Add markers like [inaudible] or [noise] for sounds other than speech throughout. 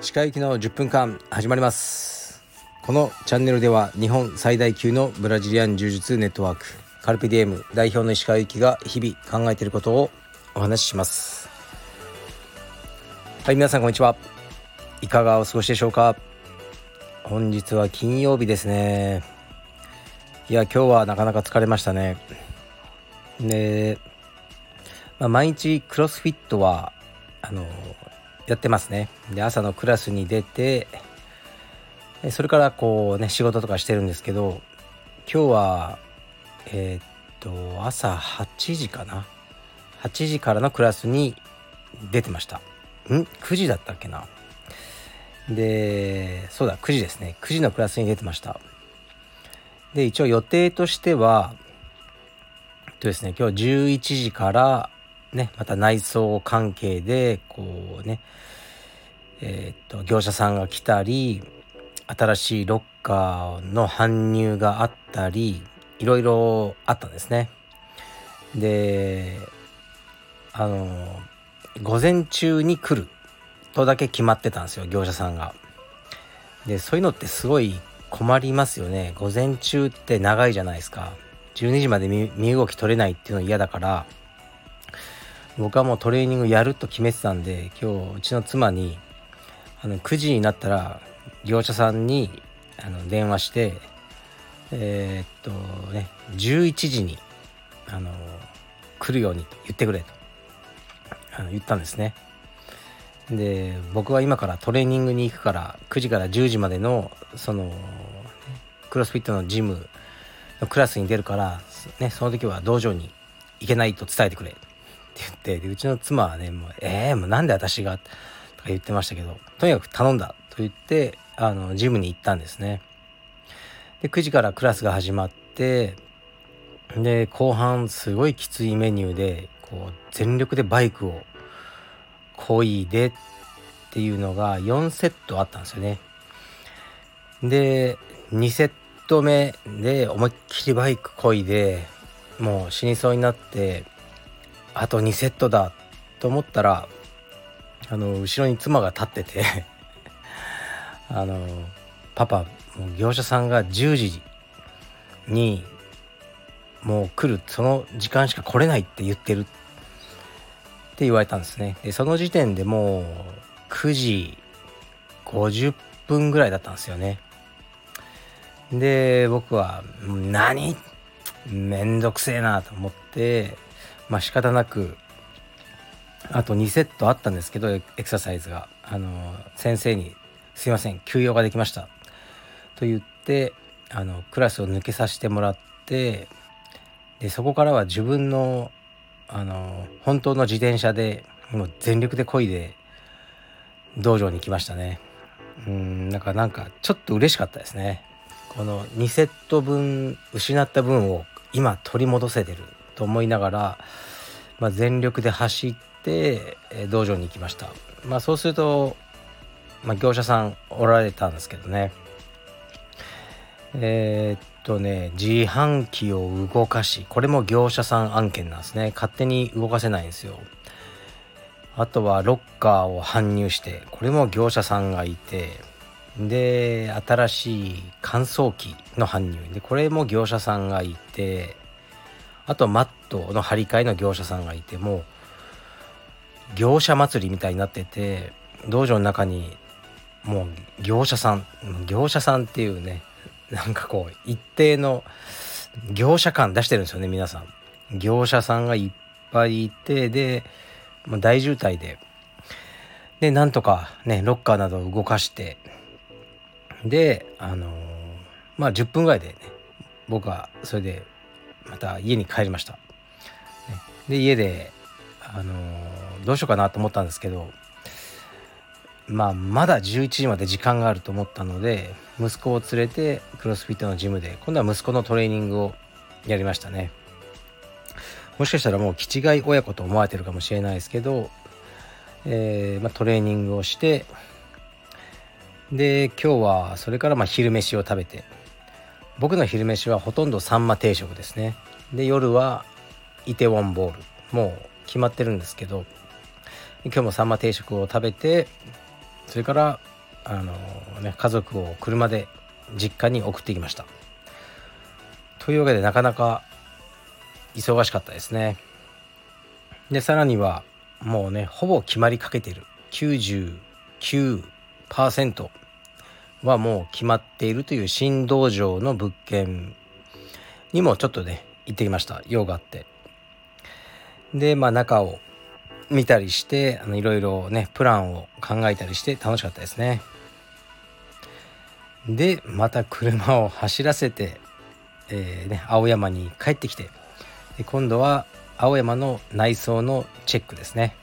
歯科行きの10分間始まります。このチャンネルでは日本最大級のブラジリアン柔術ネットワークカルピディエム代表の石川由紀が日々考えていることをお話しします。はい皆さんこんにちは。いかがお過ごしでしょうか？本日は金曜日ですね。いや今日はなかなか疲れましたね。で、まあ、毎日クロスフィットはあのやってますね。で朝のクラスに出てそれからこうね仕事とかしてるんですけど今日はえー、っと朝8時かな？8時からのクラスに出てました。ん？9時だったっけな？でそうだ9時ですね。9時のクラスに出てました。で一応予定としてはとですね今日11時からねまた内装関係でこうねえー、っと業者さんが来たり新しいロッカーの搬入があったりいろいろあったんですね。であの午前中に来るとだけ決まってたんですよ業者さんが。でそういうのってすごい困りますよね。午前中って長いじゃないですか。12時まで身動き取れないっていうの嫌だから僕はもうトレーニングやると決めてたんで今日うちの妻にあの9時になったら業者さんにあの電話してえー、っとね11時にあの来るようにと言ってくれとあの言ったんですね。で僕は今からトレーニングに行くから9時から10時までのそのクロスフィットのジムクラスに出るから、ね、その時は道場に行けないと伝えてくれって言ってでうちの妻はねもう「えー、もうなんで私が?」とか言ってましたけどとにかく頼んだと言ってあのジムに行ったんですね。で9時からクラスが始まってで後半すごいきついメニューでこう全力でバイクを漕いでっていうのが4セットあったんですよね。で2セット目で思いっきりバイク漕いでもう死にそうになってあと2セットだと思ったらあの後ろに妻が立ってて [laughs] あのパパ業者さんが10時にもう来るその時間しか来れないって言ってる。って言われたんですね。でその時点でもう9時50分ぐらいだったんですよね。で僕は「何めんどくせえな」と思ってまあ仕方なくあと2セットあったんですけどエクササイズが。あの先生に「すいません休養ができました」と言ってあのクラスを抜けさせてもらってでそこからは自分のあの本当の自転車でもう全力で漕いで道場に来ましたね。うんなんかなんかちょっと嬉しかったですね。この2セット分失った分を今取り戻せてると思いながら、まあ、全力で走って道場に行きました。まあそうすると、まあ、業者さんおられたんですけどね。えー、っとね自販機を動かしこれも業者さん案件なんですね。勝手に動かせないんですよ。あとはロッカーを搬入してこれも業者さんがいてで新しい乾燥機の搬入。でこれも業者さんがいてあとマットの張り替えの業者さんがいてもう業者祭りみたいになってて道場の中にもう業者さん業者さんっていうねなんかこう一定の業者感出してるんですよね皆さん。業者さんがいっぱいいてで大渋滞で。でなんとかねロッカーなどを動かしてであの、まあ10分ぐらいでね僕はそれでまた家に帰りました、で家であの、どうしようかなと思ったんですけどまあまだ11時まで時間があると思ったので息子を連れてクロスフィットのジムで今度は息子のトレーニングをやりましたね。もしかしたらもう気違い親子と思われてるかもしれないですけど、えー、まあ、トレーニングをしてで今日はそれからま昼飯を食べて僕の昼飯はほとんどサンマ定食ですね。で夜はイテウォンボール。もう決まってるんですけど今日もサンマ定食を食べてそれからあの、ね、家族を車で実家に送ってきました。というわけでなかなか忙しかったですね。でさらにはもうねほぼ決まりかけてる。99%はもう決まっているという新道場の物件にもちょっとね行ってきました。用があって。でまあ中を見たりしてあのいろいろねプランを考えたりして楽しかったですね。でまた車を走らせて、えー、ね、青山に帰ってきてで今度は青山の内装のチェックですね。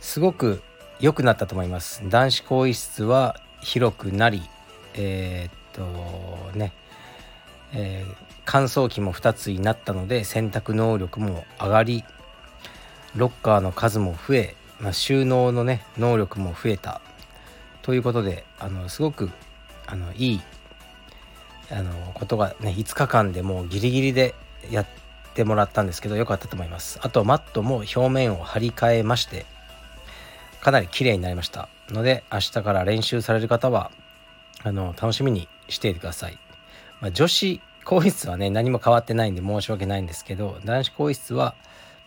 すごく良くなったと思います。男子更衣室は広くなりえー、っとね、えー、乾燥機も2つになったので洗濯能力も上がりロッカーの数も増え、まあ、収納のね能力も増えた。ということであのすごくあのいいあのことがね5日間でもうギリギリでやってもらったんですけど良かったと思います。あとマットも表面を張り替えましてかなり綺麗になりました。ので明日から練習される方はあの楽しみにしていてください、まあ、女子更衣室はね何も変わってないんで申し訳ないんですけど男子更衣室は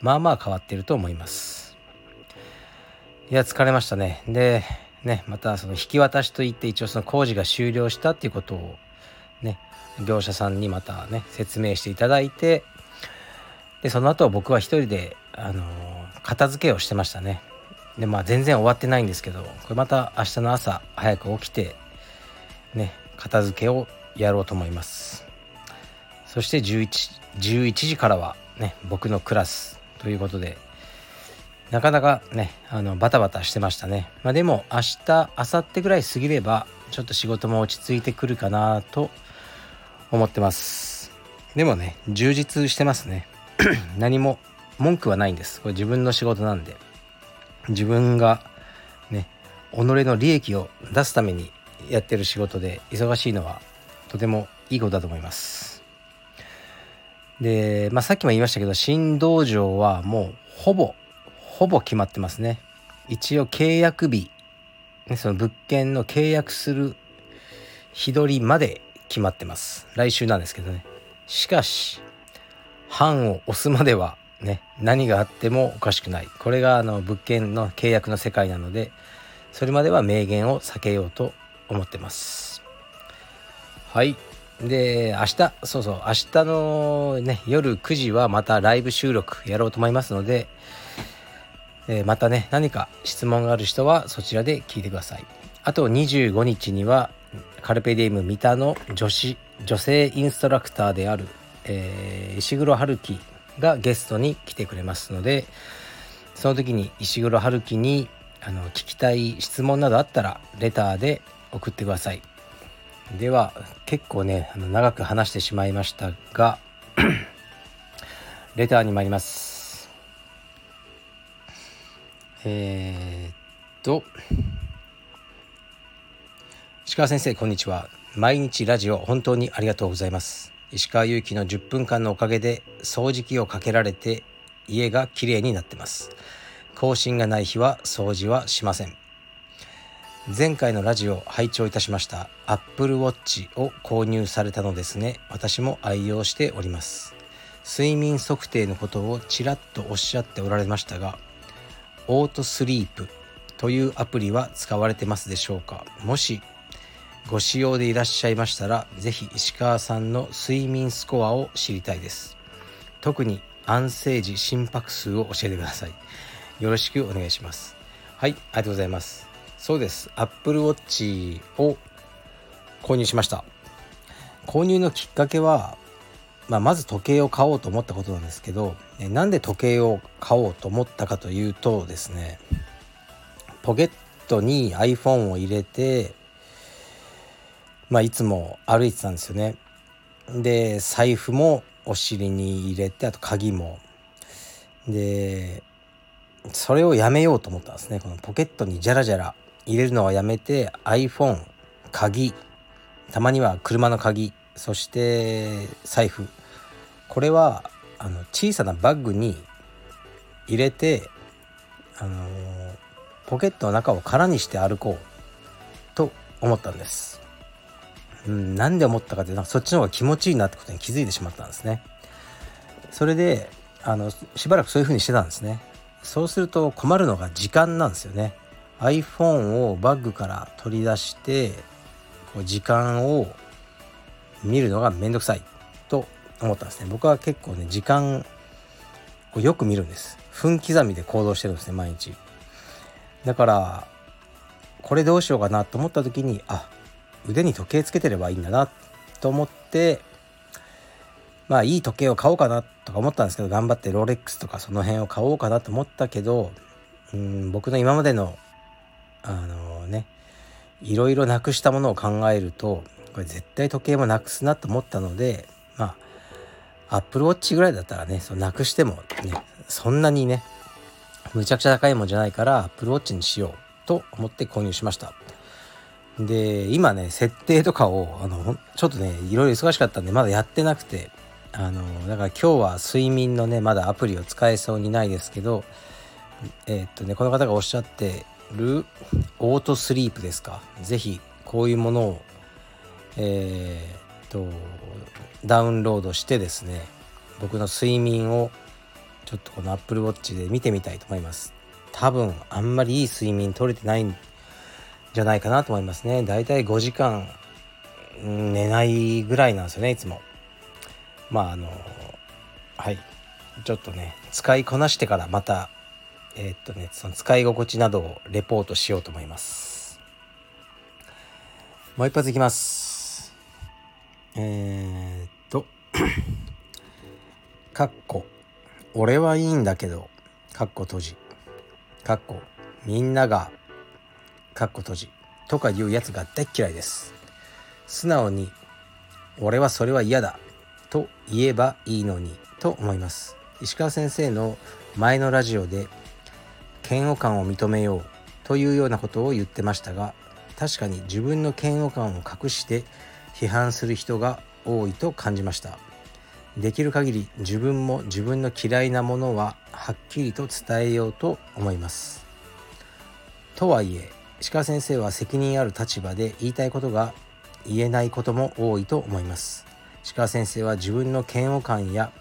まあまあ変わってると思います。いや疲れましたね。でねまたその引き渡しといって一応その工事が終了したっていうことをね業者さんにまたね説明していただいてでその後僕は一人であの片付けをしてましたね。でまあ全然終わってないんですけどこれまた明日の朝早く起きてね片付けをやろうと思います。そして 11, 11時からはね僕のクラスということでなかなかねあのバタバタしてましたね、まあ、でも明日明後日ぐらい過ぎればちょっと仕事も落ち着いてくるかなと思ってます。でもね充実してますね。[clears throat] 何も文句はないんです。これ自分の仕事なんで。自分がね己の利益を出すためにやってる仕事で忙しいのはとてもいいことだと思います。で、まあ、さっきも言いましたけど新道場はもうほぼほぼ決まってますね。一応契約日、ね、その物件の契約する日取りまで決まってます。来週なんですけどね。しかし版を押すまではね何があってもおかしくない。これがあの物件の契約の世界なのでそれまでは明言を避けようと思ってます。はい。で明日そうそう明日のね夜9時はまたライブ収録やろうと思いますのでえ、またね何か質問がある人はそちらで聞いてください。あと25日にはカルペディウム三田の女子女性インストラクターである、えー、石黒春樹がゲストに来てくれますのでその時に石黒春樹にあの聞きたい質問などあったらレターで送ってください。では結構ねあの長く話してしまいましたが [clears throat] レターに参ります。えー、っと石川先生こんにちは。毎日ラジオ本当にありがとうございます。石川祐希の10分間のおかげで掃除機をかけられて家がきれいになってます。更新がない日は掃除はしません。前回のラジオ拝聴いたしました Apple Watch を購入されたのですね。私も愛用しております。睡眠測定のことをちらっとおっしゃっておられましたがオートスリープというアプリは使われてますでしょうか？もしご使用でいらっしゃいましたら是非石川さんの睡眠スコアを知りたいです。特に安静時心拍数を教えてください。よろしくお願いします。はいありがとうございます。そうです。Apple Watch を購入しました。購入のきっかけはまあ、まず時計を買おうと思ったことなんですけどなんで時計を買おうと思ったかというとですねポケットに iPhone を入れて、まあ、いつも歩いてたんですよね。で財布もお尻に入れてあと鍵も。でそれをやめようと思ったんですねこのポケットにジャラジャラ入れるのはやめて iPhone 鍵たまには車の鍵そして財布これはあの小さなバッグに入れて、あのポケットの中を空にして歩こうと思ったんです。うん、なんで思ったかというとそっちの方が気持ちいいなってことに気づいてしまったんですね。それであのしばらくそういう風にしてたんですね。そうすると困るのが時間なんですよね。iPhone をバッグから取り出してこう時間を見るのがめんどくさいと思ったんですね僕は結構ね時間をよく見るんです分刻みで行動してるんですね毎日だからこれどうしようかなと思った時にあ腕に時計つけてればいいんだなと思ってまあいい時計を買おうかなとか思ったんですけど頑張ってロレックスとかその辺を買おうかなと思ったけどうん僕の今までのあのねいろいろなくしたものを考えるとこれ絶対時計もなくすなと思ったのでまあアップルウォッチぐらいだったらねそのなくしてもねそんなにねむちゃくちゃ高いもんじゃないからアップルウォッチにしようと思って購入しました。で今ね設定とかをあのちょっとねいろいろ忙しかったんでまだやってなくてあのだから今日は睡眠のねまだアプリを使えそうにないですけどえー、っとねこの方がおっしゃってるオートスリープですか？是非こういうものをえー、っとダウンロードしてですね僕の睡眠をちょっとこの Apple Watch で見てみたいと思います。多分あんまりいい睡眠取れてないじゃないかなと思いますね。だいたい5時間寝ないぐらいなんですよねいつも。まああのはい。ちょっとね使いこなしてからまたえー、っとねその使い心地などをレポートしようと思います。もう一発いきます。えー、っと [clears throat] かっこ俺はいいんだけどかっこ閉じ。かっこみんながかっこ閉じ。とかいうやつが大嫌いです。素直に俺はそれは嫌だ。と言えばいいのに。と思います。石川先生の前のラジオで嫌悪感を認めよう。というようなことを言ってましたが確かに自分の嫌悪感を隠して批判する人が多いと感じました。できる限り自分も自分の嫌いなものははっきりと伝えようと思います。とはいえ鹿先生は責任ある立場で言いたいことが言えないことも多いと思います。鹿先生は自分の嫌悪感や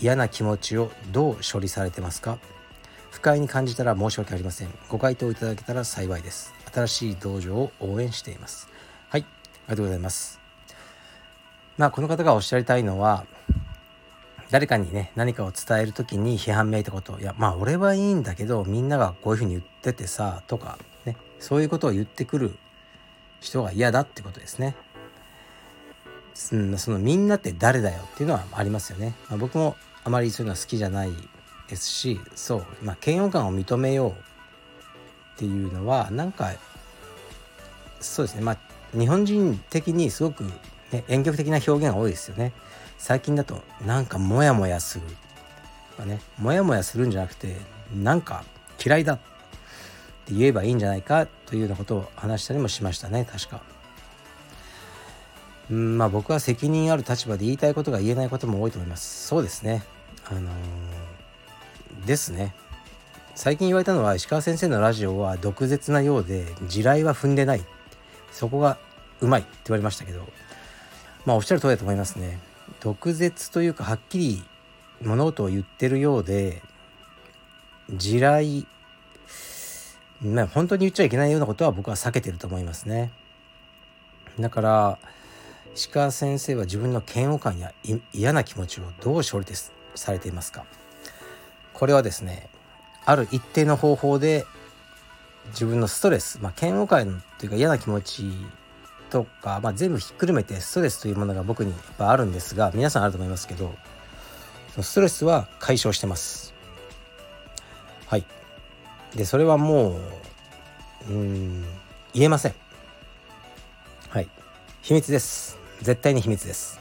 嫌な気持ちをどう処理されてますか？不快に感じたら申し訳ありません。ご回答いただけたら幸いです。新しい道場を応援しています。はい。ありがとうございます。まあこの方がおっしゃりたいのは誰かにね何かを伝える時に批判めいたこと。いやまあ俺はいいんだけどみんながこういうふうに言っててさとかそういうことを言ってくる人が嫌だってことですね。そのみんなって誰だよっていうのはありますよね。まあ、僕もあまりそういうのは好きじゃないですしそう、まあ、嫌悪感を認めようっていうのはなんかそうですねまあ日本人的にすごく、ね、婉曲的な表現が多いですよね。最近だとなんかモヤモヤするとかねモヤモヤするんじゃなくてなんか嫌いだって言えばいいんじゃないかというようなことを話したりもしましたね確か。うんまあ僕は責任ある立場で言いたいことが言えないことも多いと思います。そうですね。あのー、ですね。最近言われたのは石川先生のラジオは毒舌なようで地雷は踏んでないそこがうまいって言われましたけどまあおっしゃる通りだと思いますね。毒舌というかはっきり物事を言ってるようで地雷まあ本当に言っちゃいけないようなことは僕は避けてると思いますね。だから石川先生は自分の嫌悪感や嫌な気持ちをどう処理ですされていますか？これはですねある一定の方法で自分のストレス、まあ、嫌悪感というか嫌な気持ちとか、まあ、全部ひっくるめてストレスというものが僕にやっぱあるんですが皆さんあると思いますけどストレスは解消してます。はい。でそれはもううん言えません。はい。秘密です。絶対に秘密です。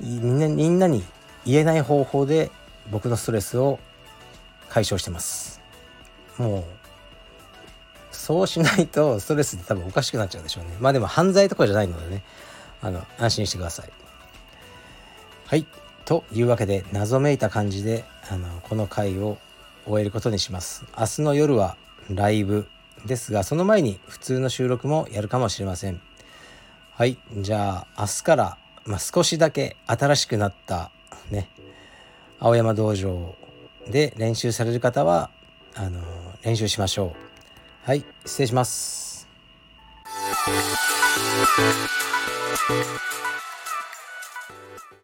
みんなみんなに言えない方法で僕のストレスを解消してます。もうそうしないとストレスって多分おかしくなっちゃうでしょうね。まあでも犯罪とかじゃないのでね。あの安心してください。はい。というわけで謎めいた感じであのこの回を終えることにします。明日の夜はライブですがその前に普通の収録もやるかもしれません。はいじゃあ明日から、まあ、少しだけ新しくなったね青山道場で練習される方はあの練習しましょう。はい失礼します。